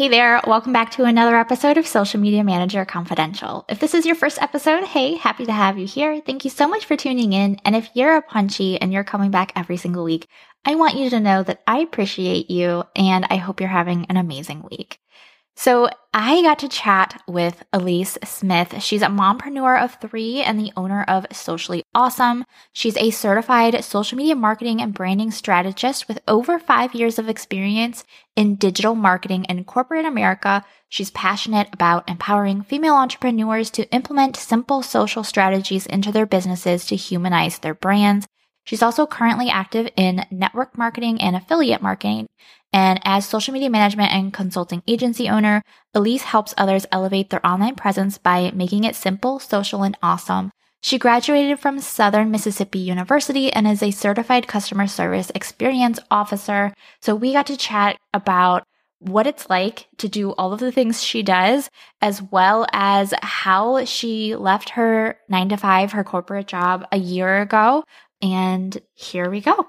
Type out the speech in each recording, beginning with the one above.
Hey there, welcome back to another episode of Social Media Manager Confidential. If this is your first episode, hey, happy to have you here. Thank you so much for tuning in. And if you're a punchy and you're coming back every single week, I want you to know that I appreciate you and I hope you're having an amazing week. So I got to chat with Alyece Smith. She's a mompreneur of three and the owner of Socially Ausome. She's a certified social media marketing and branding strategist with over five years of experience in digital marketing in corporate America. She's passionate about empowering female entrepreneurs to implement simple social strategies into their businesses to humanize their brands. She's also currently active in network marketing and affiliate marketing. And as social media management and consulting agency owner, Alyece helps others elevate their online presence by making it simple, social, and awesome. She graduated from Southern Mississippi University and is a certified customer service experience officer. So we got to chat about what it's like to do all of the things she does, as well as how she left her nine to five, her corporate job a year ago. And here we go.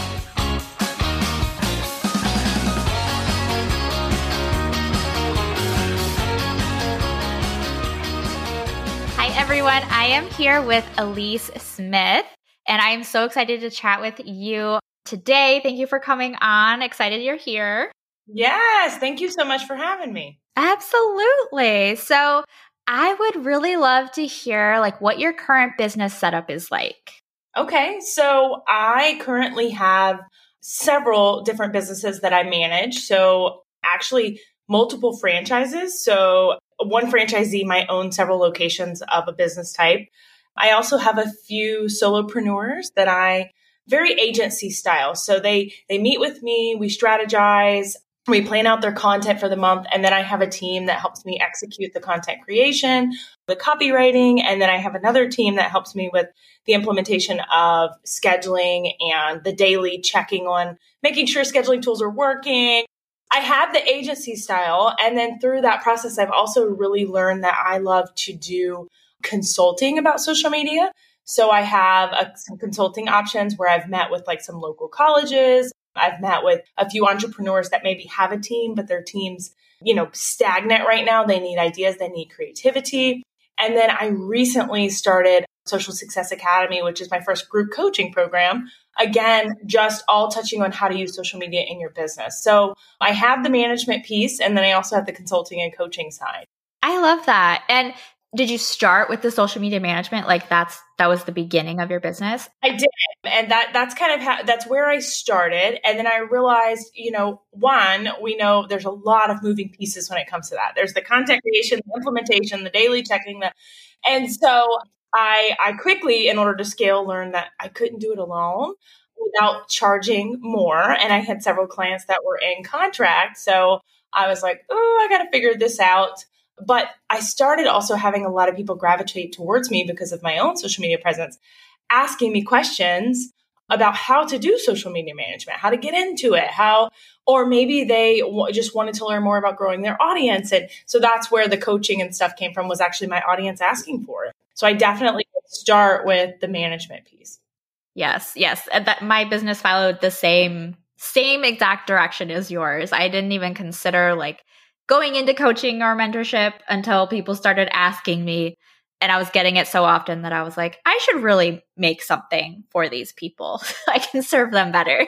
Everyone. I am here with Alyece Smith, and I am so excited to chat with you today. Thank you for coming on. Excited you're here. Yes, thank you so much for having me. Absolutely. So, I would really love to hear like what your current business setup is like. Okay, so I currently have several different businesses that I manage. So, actually multiple franchises. So one franchisee might own several locations of a business type. I also have a few solopreneurs that I very agency style. So they they meet with me, we strategize, we plan out their content for the month and then I have a team that helps me execute the content creation, the copywriting, and then I have another team that helps me with the implementation of scheduling and the daily checking on making sure scheduling tools are working, I have the agency style. And then through that process, I've also really learned that I love to do consulting about social media. So I have a, some consulting options where I've met with like some local colleges. I've met with a few entrepreneurs that maybe have a team, but their team's, you know, stagnant right now. They need ideas, they need creativity. And then I recently started Social Success Academy, which is my first group coaching program. Again, just all touching on how to use social media in your business. So I have the management piece and then I also have the consulting and coaching side. I love that. And did you start with the social media management like that's that was the beginning of your business i did and that that's kind of how that's where i started and then i realized you know one we know there's a lot of moving pieces when it comes to that there's the content creation the implementation the daily checking the and so I, I quickly, in order to scale, learned that I couldn't do it alone without charging more. And I had several clients that were in contract. So I was like, oh, I got to figure this out. But I started also having a lot of people gravitate towards me because of my own social media presence, asking me questions about how to do social media management, how to get into it, how, or maybe they w- just wanted to learn more about growing their audience. And so that's where the coaching and stuff came from was actually my audience asking for it. So I definitely start with the management piece. Yes, yes. Uh, that my business followed the same same exact direction as yours. I didn't even consider like going into coaching or mentorship until people started asking me and I was getting it so often that I was like, I should really make something for these people. I can serve them better.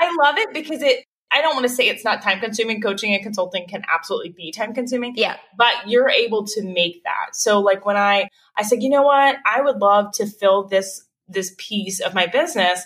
I love it because it I don't want to say it's not time consuming. Coaching and consulting can absolutely be time consuming. Yeah. But you're able to make that. So like when I I said, "You know what? I would love to fill this this piece of my business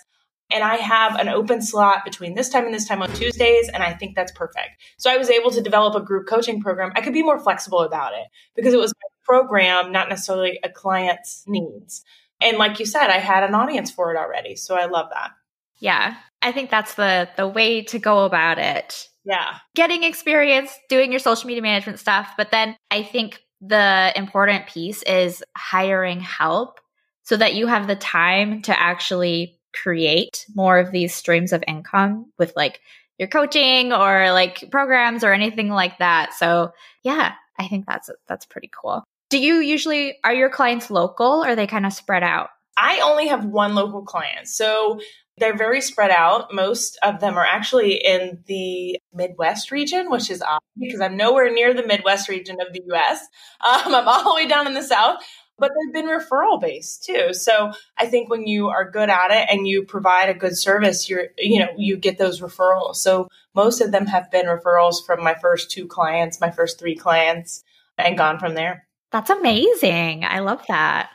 and I have an open slot between this time and this time on Tuesdays, and I think that's perfect. So I was able to develop a group coaching program. I could be more flexible about it because it was my program, not necessarily a client's needs. And like you said, I had an audience for it already. So I love that. Yeah. I think that's the the way to go about it. Yeah. Getting experience doing your social media management stuff, but then I think the important piece is hiring help so that you have the time to actually create more of these streams of income with like your coaching or like programs or anything like that. So, yeah, I think that's that's pretty cool. Do you usually are your clients local or are they kind of spread out? I only have one local client. So they're very spread out. Most of them are actually in the Midwest region, which is odd because I'm nowhere near the Midwest region of the US. Um, I'm all the way down in the South, but they've been referral based too. So I think when you are good at it and you provide a good service, you're, you know, you get those referrals. So most of them have been referrals from my first two clients, my first three clients, and gone from there. That's amazing. I love that.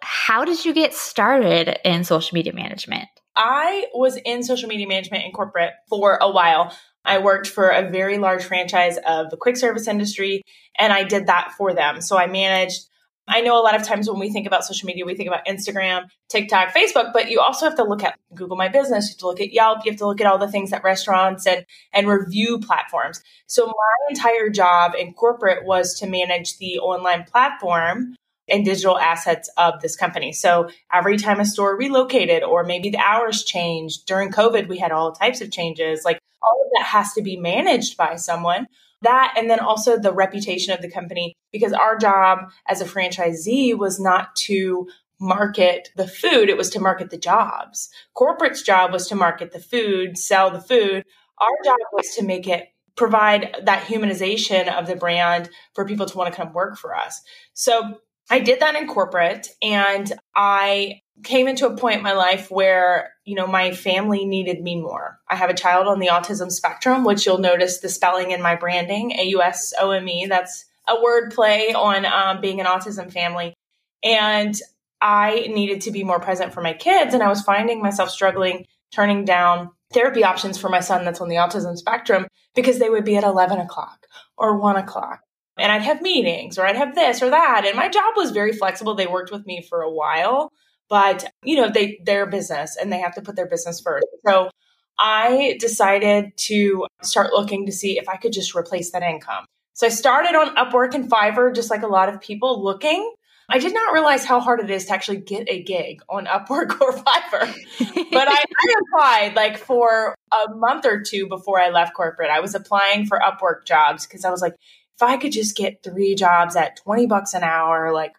How did you get started in social media management? I was in social media management in corporate for a while. I worked for a very large franchise of the quick service industry, and I did that for them. So I managed. I know a lot of times when we think about social media, we think about Instagram, TikTok, Facebook, but you also have to look at Google My Business. You have to look at Yelp. You have to look at all the things that restaurants and and review platforms. So my entire job in corporate was to manage the online platform and digital assets of this company. So every time a store relocated or maybe the hours changed during COVID, we had all types of changes. Like all of that has to be managed by someone. That and then also the reputation of the company because our job as a franchisee was not to market the food, it was to market the jobs. Corporate's job was to market the food, sell the food. Our job was to make it provide that humanization of the brand for people to want to come work for us. So I did that in corporate and I came into a point in my life where, you know, my family needed me more. I have a child on the autism spectrum, which you'll notice the spelling in my branding, A U S O M E. That's a word play on um, being an autism family. And I needed to be more present for my kids. And I was finding myself struggling turning down therapy options for my son that's on the autism spectrum because they would be at 11 o'clock or 1 o'clock and I'd have meetings or I'd have this or that. And my job was very flexible. They worked with me for a while, but you know, they their business and they have to put their business first. So I decided to start looking to see if I could just replace that income. So I started on Upwork and Fiverr, just like a lot of people looking. I did not realize how hard it is to actually get a gig on Upwork or Fiverr. but I, I, applied like for a month or two before I left corporate. I was applying for Upwork jobs because I was like, if I could just get three jobs at 20 bucks an hour, like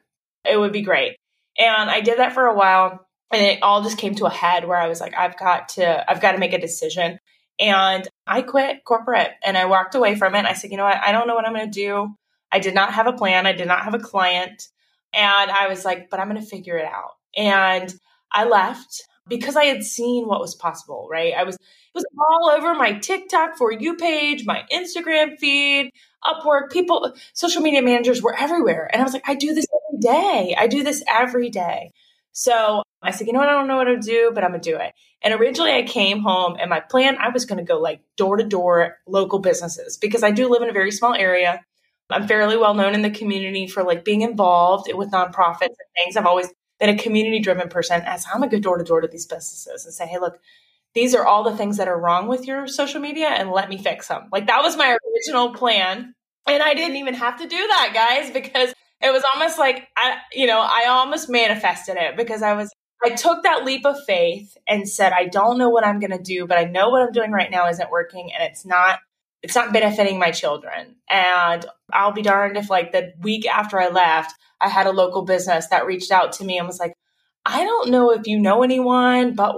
it would be great. And I did that for a while and it all just came to a head where I was like, I've got to, I've got to make a decision. And I quit corporate and I walked away from it. I said, you know what? I don't know what I'm going to do. I did not have a plan. I did not have a client. And I was like, but I'm going to figure it out. And I left because I had seen what was possible, right? I was, it was all over my TikTok for you page, my Instagram feed. Upwork, people, social media managers were everywhere. And I was like, I do this day. I do this every day. So I said, you know what? I don't know what to do, but I'm going to do it. And originally I came home and my plan, I was going to go like door to door local businesses because I do live in a very small area. I'm fairly well known in the community for like being involved with nonprofits and things. I've always been a community driven person as I'm a good door to door to these businesses and say, hey, look, these are all the things that are wrong with your social media and let me fix them. Like that was my original plan. And I didn't even have to do that, guys, because it was almost like I, you know, I almost manifested it because I was I took that leap of faith and said, I don't know what I'm going to do, but I know what I'm doing right now isn't working and it's not it's not benefiting my children. And I'll be darned if like the week after I left, I had a local business that reached out to me and was like, I don't know if you know anyone, but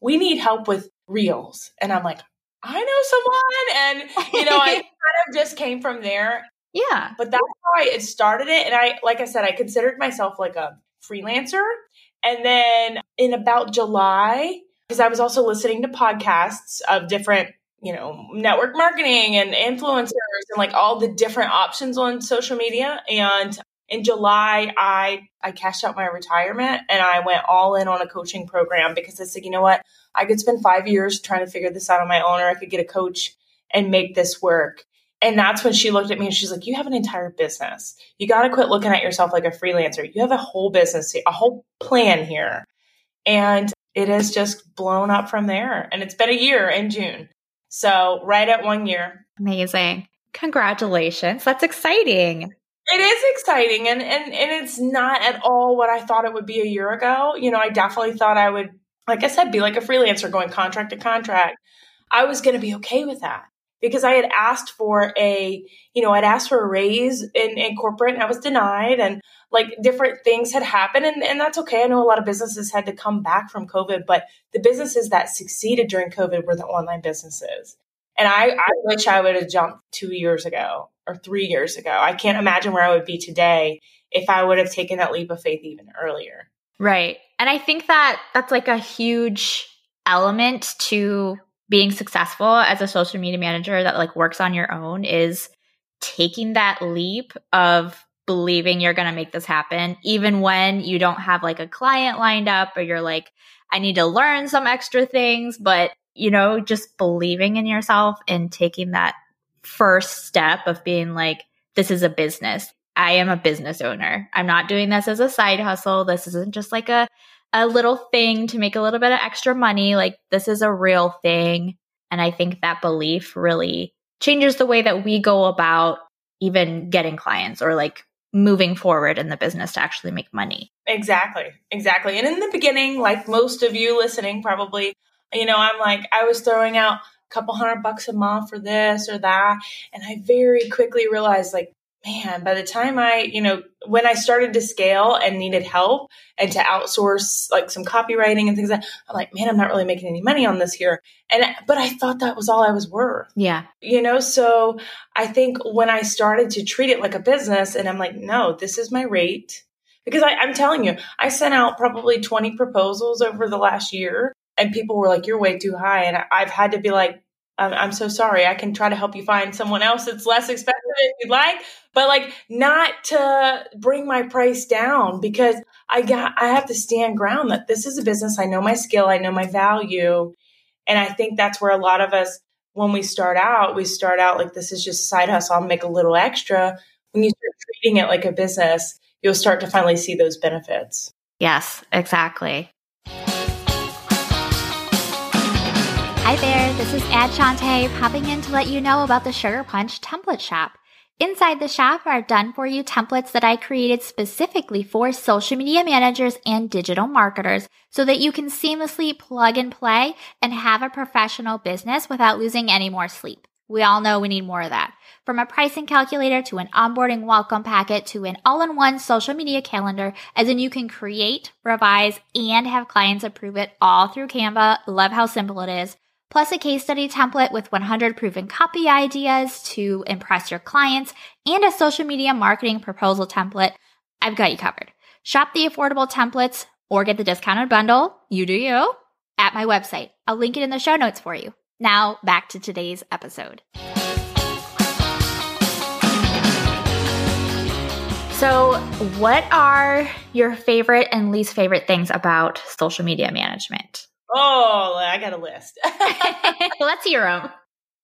we need help with reels. And I'm like, I know someone. And, you know, I kind of just came from there. Yeah. But that's how I started it. And I, like I said, I considered myself like a freelancer. And then in about July, because I was also listening to podcasts of different you know, network marketing and influencers and like all the different options on social media. And in July, I I cashed out my retirement and I went all in on a coaching program because I said, you know what, I could spend five years trying to figure this out on my own, or I could get a coach and make this work. And that's when she looked at me and she's like, You have an entire business. You got to quit looking at yourself like a freelancer. You have a whole business, a whole plan here. And it has just blown up from there. And it's been a year in June. So, right at one year. Amazing. Congratulations. That's exciting. It is exciting and, and and it's not at all what I thought it would be a year ago. You know, I definitely thought I would, like I said, be like a freelancer going contract to contract. I was gonna be okay with that because I had asked for a, you know, I'd asked for a raise in, in corporate and I was denied and like different things had happened and, and that's okay. I know a lot of businesses had to come back from COVID, but the businesses that succeeded during COVID were the online businesses. And I, I wish I would have jumped two years ago or three years ago. I can't imagine where I would be today if I would have taken that leap of faith even earlier. Right. And I think that that's like a huge element to being successful as a social media manager that like works on your own is taking that leap of believing you're going to make this happen even when you don't have like a client lined up or you're like I need to learn some extra things but you know just believing in yourself and taking that first step of being like, this is a business. I am a business owner. I'm not doing this as a side hustle. This isn't just like a, a little thing to make a little bit of extra money. Like, this is a real thing. And I think that belief really changes the way that we go about even getting clients or like moving forward in the business to actually make money. Exactly. Exactly. And in the beginning, like most of you listening, probably, you know, I'm like, I was throwing out a couple hundred bucks a month for this or that. And I very quickly realized, like, man, by the time I, you know, when I started to scale and needed help and to outsource like some copywriting and things like that, I'm like, man, I'm not really making any money on this here. And, but I thought that was all I was worth. Yeah. You know, so I think when I started to treat it like a business and I'm like, no, this is my rate. Because I, I'm telling you, I sent out probably 20 proposals over the last year and people were like, "You're way too high," and I've had to be like, I'm, I'm, so sorry. I can try to help you find someone else that's less expensive if you'd like, but like not to bring my price down because I got, I have to stand ground that this is a business. I know my skill. I know my value. And I think that's where a lot of us, when we start out, we start out like this is just a side hustle. I'll make a little extra. When you start treating it like a business, you'll start to finally see those benefits. Yes, exactly. Hi there, this is Ad Shante popping in to let you know about the Sugar Punch template shop. Inside the shop are done for you templates that I created specifically for social media managers and digital marketers so that you can seamlessly plug and play and have a professional business without losing any more sleep. We all know we need more of that. From a pricing calculator to an onboarding welcome packet to an all in one social media calendar, as in you can create, revise, and have clients approve it all through Canva. Love how simple it is plus a case study template with 100 proven copy ideas to impress your clients, and a social media marketing proposal template, I've got you covered. Shop the affordable templates or get the discounted bundle, you do you, at my website. I'll link it in the show notes for you. Now, back to today's episode. So, what are your favorite and least favorite things about social media management? Oh, I got a list. Let's hear them.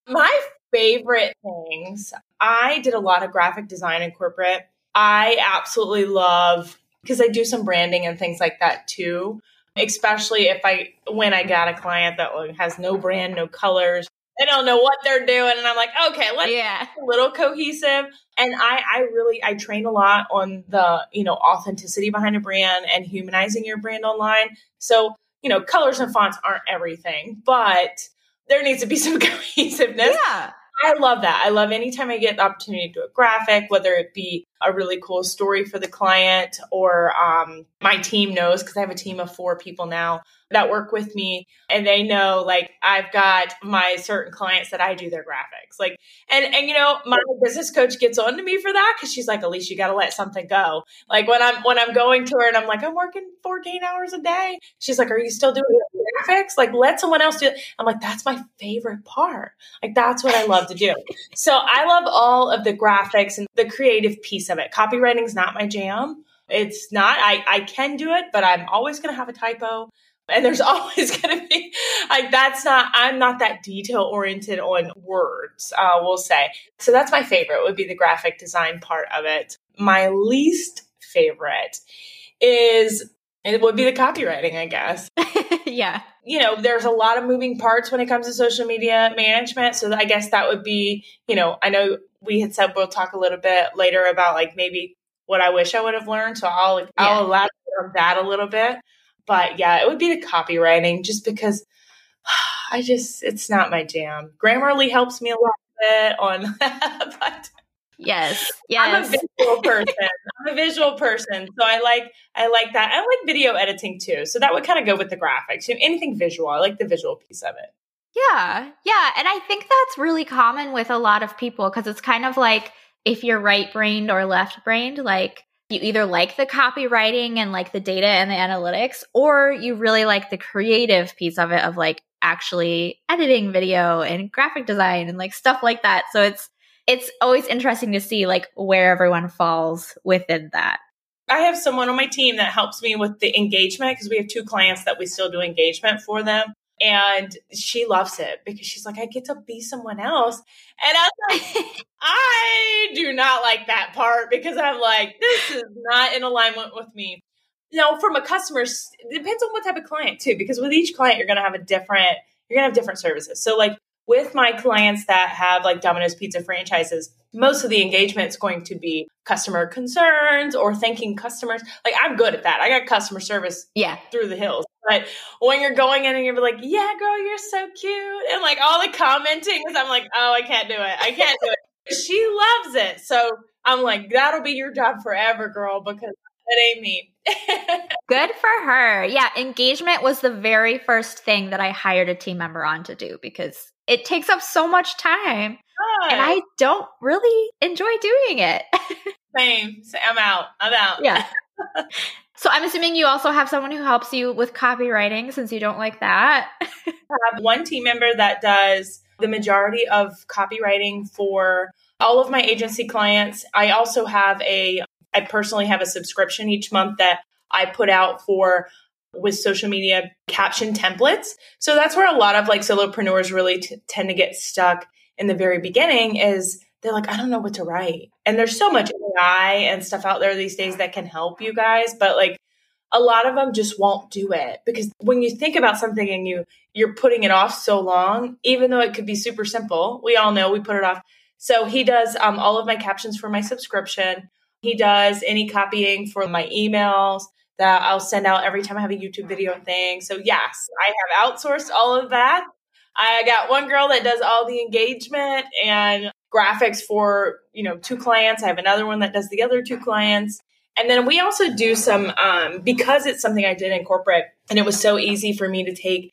My favorite things, I did a lot of graphic design in corporate. I absolutely love because I do some branding and things like that too. Especially if I when I got a client that has no brand, no colors, they don't know what they're doing, and I'm like, okay, let's yeah. a little cohesive. And I, I really, I train a lot on the you know authenticity behind a brand and humanizing your brand online. So you know, colors and fonts aren't everything, but there needs to be some cohesiveness. Yeah. I love that. I love anytime I get the opportunity to do a graphic, whether it be a really cool story for the client or um, my team knows because I have a team of four people now that work with me and they know like I've got my certain clients that I do their graphics. Like and and you know, my business coach gets on to me for that cuz she's like, "Alyece, you got to let something go." Like when I'm when I'm going to her and I'm like, "I'm working 14 hours a day." She's like, "Are you still doing it?" graphics. Like, let someone else do it. I'm like, that's my favorite part. Like, that's what I love to do. so I love all of the graphics and the creative piece of it. Copywriting is not my jam. It's not. I, I can do it, but I'm always going to have a typo. And there's always going to be like, that's not, I'm not that detail oriented on words, uh, we'll say. So that's my favorite would be the graphic design part of it. My least favorite is it would be the copywriting, I guess. yeah. You know, there's a lot of moving parts when it comes to social media management. So I guess that would be, you know, I know we had said we'll talk a little bit later about like maybe what I wish I would have learned. So I'll yeah. I'll elaborate on that a little bit. But yeah, it would be the copywriting just because I just it's not my jam. Grammarly helps me a lot bit on that, but Yes. Yes. I'm a visual person. I'm a visual person. So I like I like that. I like video editing too. So that would kind of go with the graphics. Anything visual. I like the visual piece of it. Yeah. Yeah. And I think that's really common with a lot of people because it's kind of like if you're right brained or left brained, like you either like the copywriting and like the data and the analytics, or you really like the creative piece of it of like actually editing video and graphic design and like stuff like that. So it's it's always interesting to see like where everyone falls within that. I have someone on my team that helps me with the engagement because we have two clients that we still do engagement for them. And she loves it because she's like, I get to be someone else. And I was like, I do not like that part because I'm like, this is not in alignment with me. Now, from a customer, it depends on what type of client too, because with each client, you're going to have a different, you're going to have different services. So, like with my clients that have like Domino's Pizza franchises, most of the engagement is going to be customer concerns or thanking customers. Like I'm good at that. I got customer service yeah. through the hills. But when you're going in and you're like, yeah, girl, you're so cute. And like all the commenting is I'm like, oh, I can't do it. I can't do it. she loves it. So I'm like, that'll be your job forever, girl, because it ain't me. Good for her. Yeah, engagement was the very first thing that I hired a team member on to do because it takes up so much time. And I don't really enjoy doing it. Same. I'm out. I'm out. Yeah. so I'm assuming you also have someone who helps you with copywriting since you don't like that. I have one team member that does the majority of copywriting for all of my agency clients. I also have a I personally have a subscription each month that I put out for with social media caption templates. So that's where a lot of like solopreneurs really t- tend to get stuck in the very beginning is they're like, I don't know what to write. And there's so much AI and stuff out there these days that can help you guys, but like a lot of them just won't do it because when you think about something and you you're putting it off so long, even though it could be super simple, we all know we put it off. So he does um, all of my captions for my subscription. He does any copying for my emails that I'll send out every time I have a YouTube video thing. So yes, I have outsourced all of that. I got one girl that does all the engagement and graphics for, you know, two clients. I have another one that does the other two clients. And then we also do some um, because it's something I did in corporate and it was so easy for me to take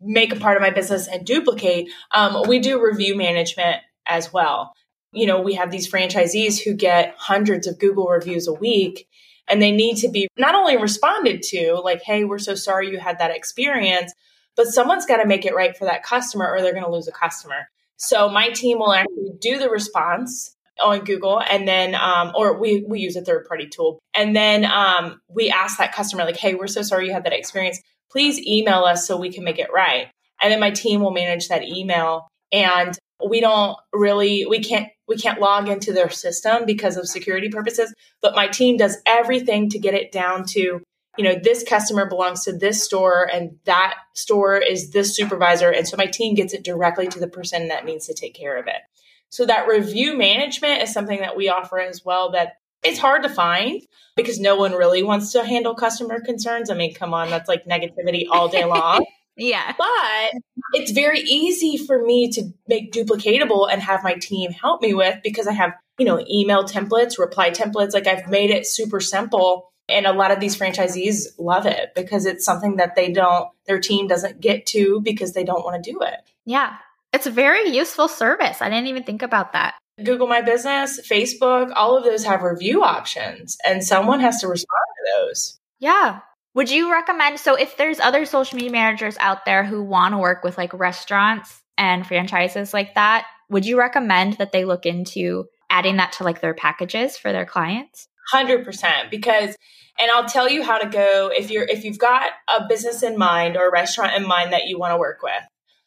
make a part of my business and duplicate. Um, we do review management as well. You know, we have these franchisees who get hundreds of Google reviews a week and they need to be not only responded to, like, hey, we're so sorry you had that experience, but someone's got to make it right for that customer or they're going to lose a customer. So my team will actually do the response on Google and then um, or we we use a third party tool. And then um, we ask that customer like hey we're so sorry you had that experience. Please email us so we can make it right. And then my team will manage that email and we don't really we can't we can't log into their system because of security purposes but my team does everything to get it down to you know this customer belongs to this store and that store is this supervisor. And so my team gets it directly to the person that needs to take care of it. So that review management is something that we offer as well that it's hard to find because no one really wants to handle customer concerns. I mean come on that's like negativity all day long yeah. But it's very easy for me to make duplicatable and have my team help me with because I have, you know, email templates, reply templates. Like I've made it super simple. And a lot of these franchisees love it because it's something that they don't, their team doesn't get to because they don't want to do it. Yeah. It's a very useful service. I didn't even think about that. Google My Business, Facebook, all of those have review options, and someone has to respond to those. Yeah. Would you recommend so if there's other social media managers out there who want to work with like restaurants and franchises like that, would you recommend that they look into adding that to like their packages for their clients? 100% because and I'll tell you how to go if you're if you've got a business in mind or a restaurant in mind that you want to work with.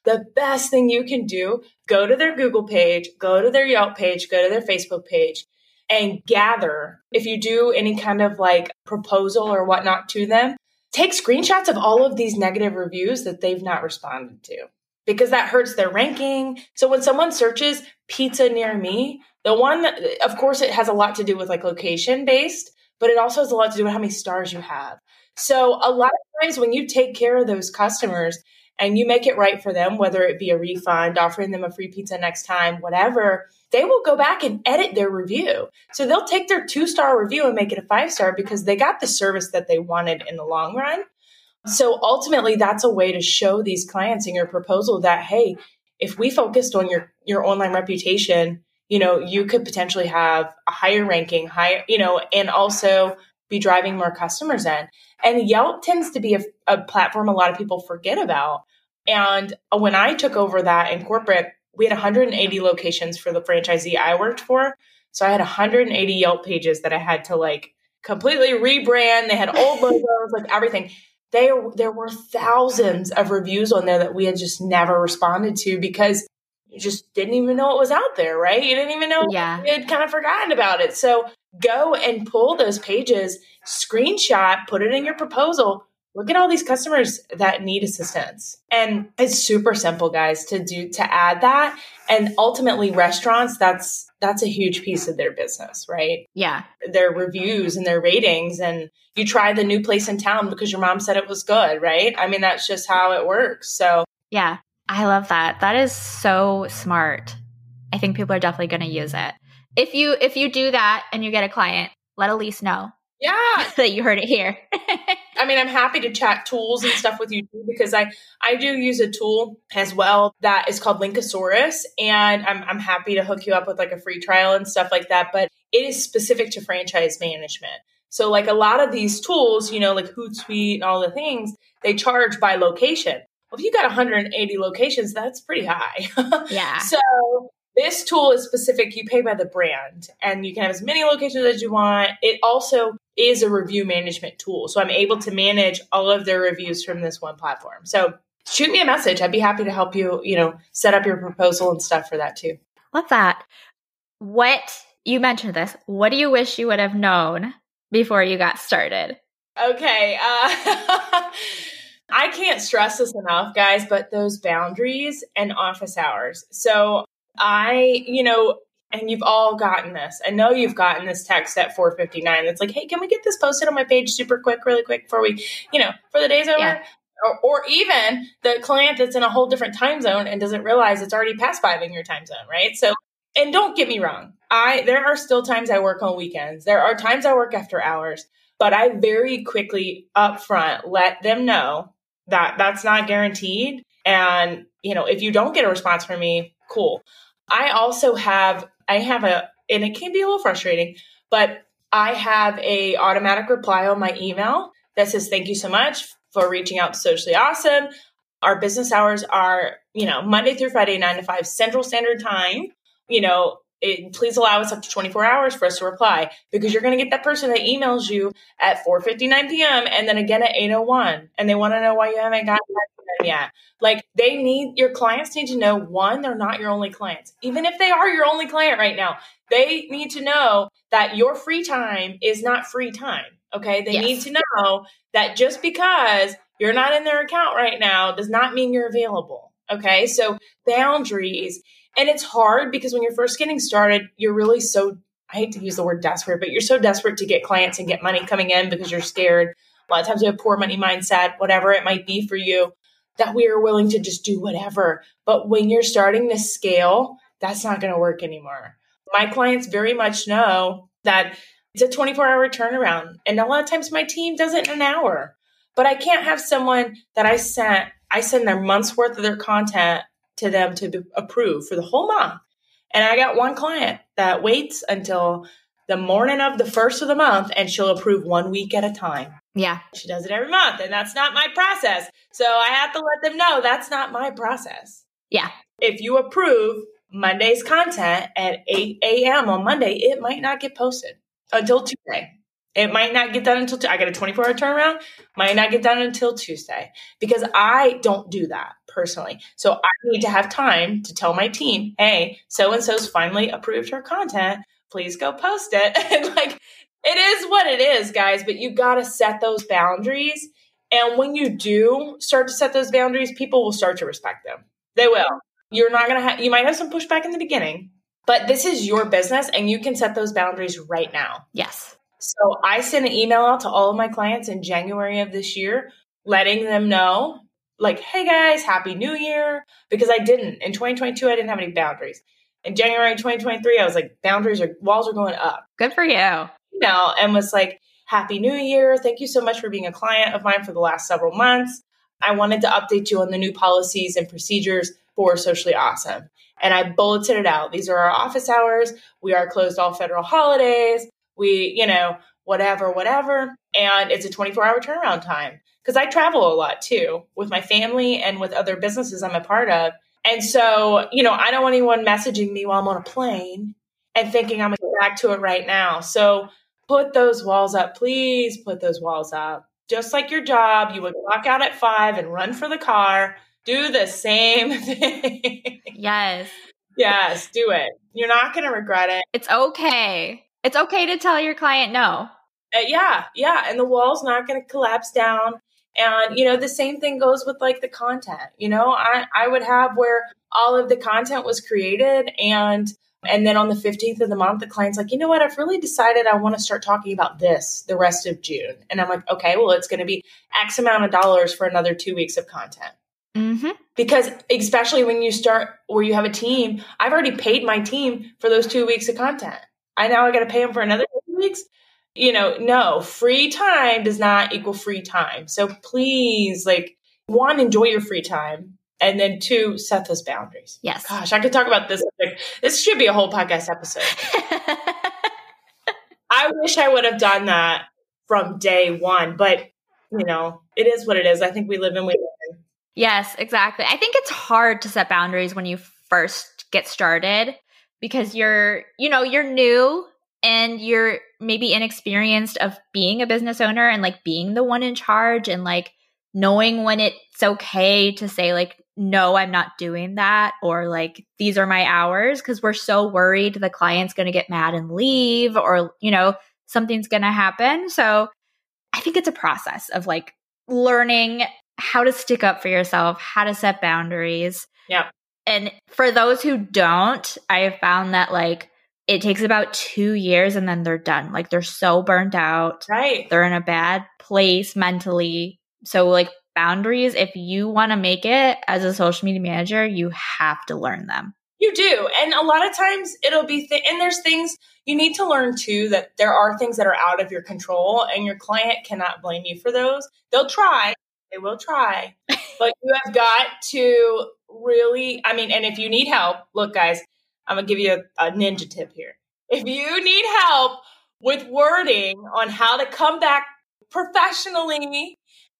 The best thing you can do, go to their Google page, go to their Yelp page, go to their Facebook page and gather if you do any kind of like proposal or whatnot to them, take screenshots of all of these negative reviews that they've not responded to because that hurts their ranking. So when someone searches pizza near me, the one that, of course, it has a lot to do with like location based, but it also has a lot to do with how many stars you have. So a lot of times when you take care of those customers and you make it right for them, whether it be a refund, offering them a free pizza next time, whatever, they will go back and edit their review. So they'll take their two star review and make it a five star because they got the service that they wanted in the long run. So ultimately, that's a way to show these clients in your proposal that, hey, if we focused on your, your online reputation, you know, you could potentially have a higher ranking, higher, you know, and also be driving more customers in. And Yelp tends to be a, a platform a lot of people forget about. And when I took over that in corporate, we had 180 locations for the franchisee I worked for. So I had 180 Yelp pages that I had to like completely rebrand. They had old logos, like everything. They, there were thousands of reviews on there that we had just never responded to because you just didn't even know it was out there, right? You didn't even know yeah. you had kind of forgotten about it. So go and pull those pages, screenshot, put it in your proposal. Look at all these customers that need assistance. And it's super simple, guys, to do to add that. And ultimately restaurants, that's that's a huge piece of their business, right? Yeah. Their reviews and their ratings and you try the new place in town because your mom said it was good, right? I mean, that's just how it works. So, yeah, I love that. That is so smart. I think people are definitely going to use it. If you if you do that and you get a client, let Alyece know. Yeah, that you heard it here. I mean, I'm happy to chat tools and stuff with you too because I I do use a tool as well that is called Linkosaurus, and I'm I'm happy to hook you up with like a free trial and stuff like that. But it is specific to franchise management. So like a lot of these tools, you know, like Hootsuite and all the things, they charge by location. Well, if you got 180 locations, that's pretty high. yeah. So this tool is specific. You pay by the brand and you can have as many locations as you want. It also is a review management tool. So I'm able to manage all of their reviews from this one platform. So shoot me a message. I'd be happy to help you, you know, set up your proposal and stuff for that too. Love that. What you mentioned this. What do you wish you would have known before you got started? Okay. Uh, I can't stress this enough, guys, but those boundaries and office hours. So I, you know, and you've all gotten this. I know you've gotten this text at 4:59 that's like, "Hey, can we get this posted on my page super quick, really quick before we, you know, for the day's over?" Yeah. Or, or even the client that's in a whole different time zone and doesn't realize it's already past five in your time zone, right? So, and don't get me wrong, I there are still times I work on weekends. There are times I work after hours, but I very quickly upfront let them know that that's not guaranteed. And you know, if you don't get a response from me, cool. I also have I have a and it can be a little frustrating, but I have a automatic reply on my email that says thank you so much for reaching out to Socially Ausome. Our business hours are, you know, Monday through Friday 9 to 5 Central Standard Time. You know, it, please allow us up to 24 hours for us to reply because you're going to get that person that emails you at 4:59 p.m. and then again at 8:01 and they want to know why you haven't gotten them yet. Like they need your clients need to know one they're not your only clients. Even if they are your only client right now, they need to know that your free time is not free time. Okay? They yes. need to know that just because you're not in their account right now does not mean you're available. Okay? So boundaries and it's hard because when you're first getting started, you're really so, I hate to use the word desperate, but you're so desperate to get clients and get money coming in because you're scared. A lot of times we have poor money mindset, whatever it might be for you, that we are willing to just do whatever. But when you're starting to scale, that's not going to work anymore. My clients very much know that it's a 24 hour turnaround. And a lot of times my team does it in an hour. But I can't have someone that I sent, I send their month's worth of their content to them to approve for the whole month. And I got one client that waits until the morning of the first of the month and she'll approve one week at a time. Yeah. She does it every month, and that's not my process. So I have to let them know that's not my process. Yeah. If you approve Monday's content at 8 a.m. on Monday, it might not get posted until Tuesday. It might not get done until I got a 24 hour turnaround, might not get done until Tuesday because I don't do that personally. So I need to have time to tell my team, hey, so and so's finally approved her content. Please go post it. and like, it is what it is, guys, but you got to set those boundaries. And when you do start to set those boundaries, people will start to respect them. They will. You're not going to have, you might have some pushback in the beginning, but this is your business and you can set those boundaries right now. Yes. So I sent an email out to all of my clients in January of this year, letting them know, like, hey guys, happy new year. Because I didn't. In 2022, I didn't have any boundaries. In January 2023, I was like, boundaries are, walls are going up. Good for you. Email and was like, happy new year. Thank you so much for being a client of mine for the last several months. I wanted to update you on the new policies and procedures for Socially Ausome. And I bulleted it out. These are our office hours. We are closed all federal holidays we, you know, whatever, whatever. And it's a 24 hour turnaround time because I travel a lot too with my family and with other businesses I'm a part of. And so, you know, I don't want anyone messaging me while I'm on a plane and thinking I'm going to get back to it right now. So put those walls up. Please put those walls up. Just like your job, you would clock out at five and run for the car. Do the same thing. Yes. yes, do it. You're not going to regret it. It's okay. It's okay to tell your client no. Uh, yeah, yeah. And the wall's not going to collapse down. And, you know, the same thing goes with like the content. You know, I, I would have where all of the content was created and and then on the 15th of the month, the client's like, you know what? I've really decided I want to start talking about this the rest of June. And I'm like, okay, well, it's going to be X amount of dollars for another two weeks of content. Mm-hmm. Because especially when you start where you have a team, I've already paid my team for those two weeks of content. I now I got to pay them for another two weeks. You know, no, free time does not equal free time. So please, like, one, enjoy your free time. And then two, set those boundaries. Yes. Gosh, I could talk about this. This should be a whole podcast episode. I wish I would have done that from day one, but you know, it is what it is. I think we live in we live Yes, exactly. I think it's hard to set boundaries when you first get started because you're, you know, you're new and you're maybe inexperienced of being a business owner and like being the one in charge and like knowing when it's okay to say like no i'm not doing that or like these are my hours because we're so worried the client's going to get mad and leave or you know something's going to happen so i think it's a process of like learning how to stick up for yourself how to set boundaries yeah and for those who don't, I have found that like it takes about two years and then they're done. Like they're so burnt out. Right. They're in a bad place mentally. So, like, boundaries, if you want to make it as a social media manager, you have to learn them. You do. And a lot of times it'll be, th- and there's things you need to learn too that there are things that are out of your control and your client cannot blame you for those. They'll try, they will try, but you have got to really, I mean, and if you need help, look, guys, I'm gonna give you a, a ninja tip here. If you need help with wording on how to come back professionally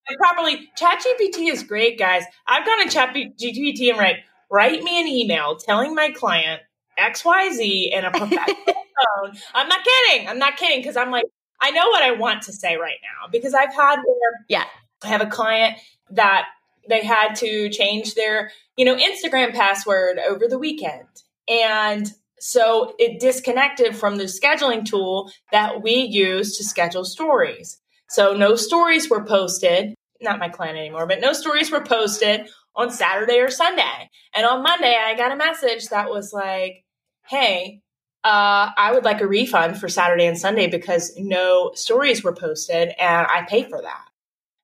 and properly, ChatGPT is great, guys. I've gone to ChatGPT and write, write me an email telling my client XYZ in a professional tone. I'm not kidding. I'm not kidding because I'm like, I know what I want to say right now because I've had where yeah. I have a client that they had to change their, you know, Instagram password over the weekend. And so it disconnected from the scheduling tool that we use to schedule stories. So no stories were posted, not my client anymore, but no stories were posted on Saturday or Sunday. And on Monday, I got a message that was like, hey, uh, I would like a refund for Saturday and Sunday because no stories were posted and I pay for that.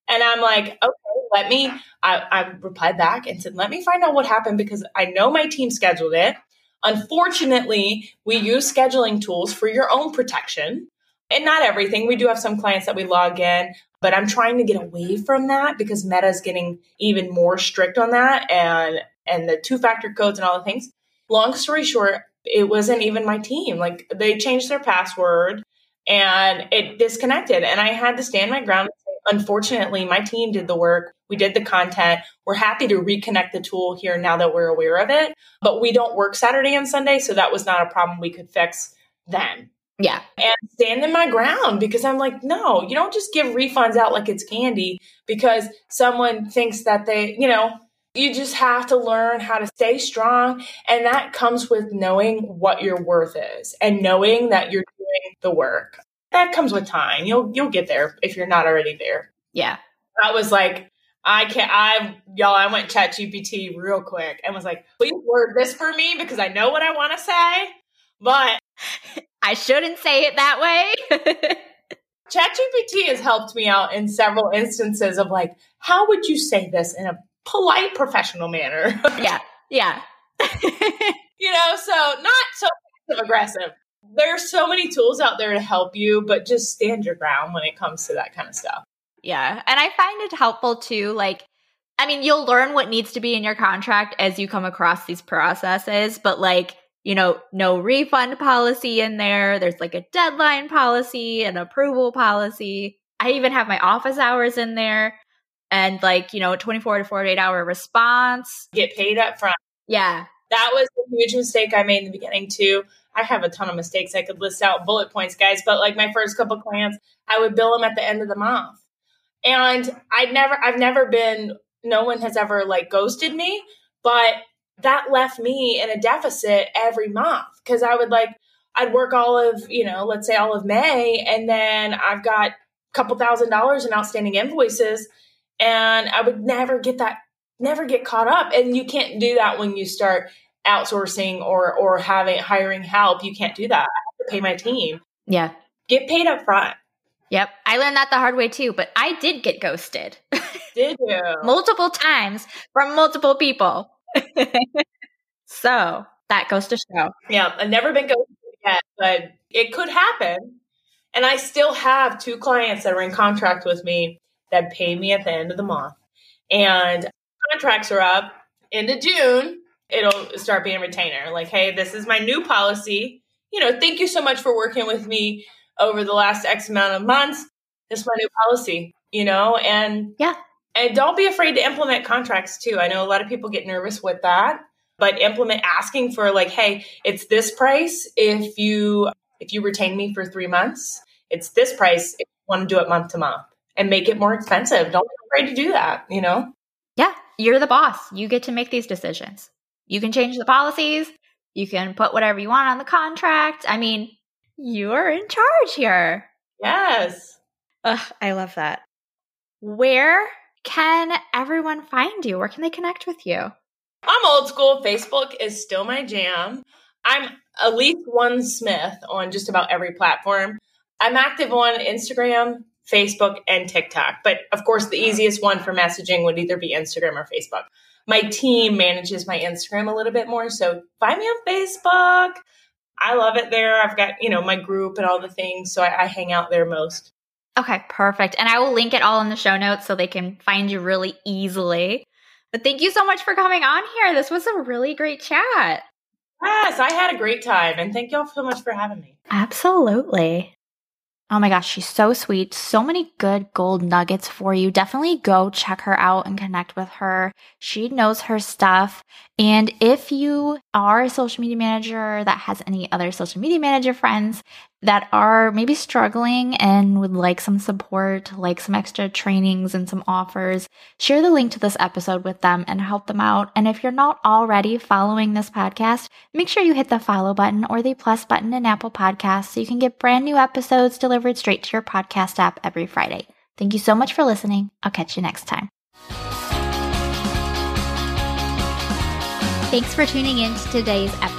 And I'm like, okay, let me, I, I replied back and said, let me find out what happened because I know my team scheduled it. Unfortunately, we use scheduling tools for your own protection and not everything. We do have some clients that we log in, but I'm trying to get away from that because Meta is getting even more strict on that and and the two factor codes and all the things. Long story short, it wasn't even my team. Like they changed their password and it disconnected, and I had to stand my ground unfortunately, my team did the work. We did the content. We're happy to reconnect the tool here now that we're aware of it. But we don't work Saturday and Sunday. So that was not a problem we could fix then. Yeah. And stand in my ground because I'm like, no, you don't just give refunds out like it's candy because someone thinks that they, you know, you just have to learn how to stay strong. And that comes with knowing what your worth is and knowing that you're doing the work. That comes with time. You'll you'll get there if you're not already there. Yeah. I was like, I can't I y'all, I went ChatGPT real quick and was like, please word this for me because I know what I want to say. But I shouldn't say it that way. ChatGPT has helped me out in several instances of like, how would you say this in a polite, professional manner? yeah, yeah. you know, so not so aggressive. There's so many tools out there to help you, but just stand your ground when it comes to that kind of stuff. Yeah. And I find it helpful too. Like, I mean, you'll learn what needs to be in your contract as you come across these processes, but like, you know, no refund policy in there. There's like a deadline policy, an approval policy. I even have my office hours in there and like, you know, 24 to 48 hour response. Get paid up front. Yeah. That was a huge mistake I made in the beginning too. I have a ton of mistakes I could list out bullet points, guys, but like my first couple clients, I would bill them at the end of the month. And I'd never I've never been no one has ever like ghosted me, but that left me in a deficit every month because I would like I'd work all of, you know, let's say all of May and then I've got a couple thousand dollars in outstanding invoices and I would never get that never get caught up and you can't do that when you start outsourcing or or having hiring help. You can't do that. I have to pay my team. Yeah. Get paid up front. Yep. I learned that the hard way too, but I did get ghosted. Did you? multiple times from multiple people. so that goes to show. Yeah, I've never been ghosted yet, but it could happen. And I still have two clients that are in contract with me that pay me at the end of the month. And contracts are up into June. It'll start being retainer. Like, hey, this is my new policy. You know, thank you so much for working with me over the last X amount of months. This is my new policy, you know, and yeah, and don't be afraid to implement contracts too. I know a lot of people get nervous with that, but implement asking for like, hey, it's this price if you if you retain me for three months. It's this price if you want to do it month to month and make it more expensive. Don't be afraid to do that, you know? Yeah, you're the boss. You get to make these decisions. You can change the policies. You can put whatever you want on the contract. I mean, you're in charge here. Yes. Ugh, I love that. Where can everyone find you? Where can they connect with you? I'm old school. Facebook is still my jam. I'm least one Smith on just about every platform. I'm active on Instagram, Facebook, and TikTok. But of course, the easiest one for messaging would either be Instagram or Facebook. My team manages my Instagram a little bit more. So find me on Facebook. I love it there. I've got, you know, my group and all the things. So I, I hang out there most. Okay, perfect. And I will link it all in the show notes so they can find you really easily. But thank you so much for coming on here. This was a really great chat. Yes, I had a great time. And thank y'all so much for having me. Absolutely. Oh my gosh, she's so sweet. So many good gold nuggets for you. Definitely go check her out and connect with her. She knows her stuff. And if you are a social media manager that has any other social media manager friends that are maybe struggling and would like some support, like some extra trainings and some offers, share the link to this episode with them and help them out. And if you're not already following this podcast, make sure you hit the follow button or the plus button in Apple Podcasts so you can get brand new episodes delivered straight to your podcast app every Friday. Thank you so much for listening. I'll catch you next time. Thanks for tuning in to today's episode.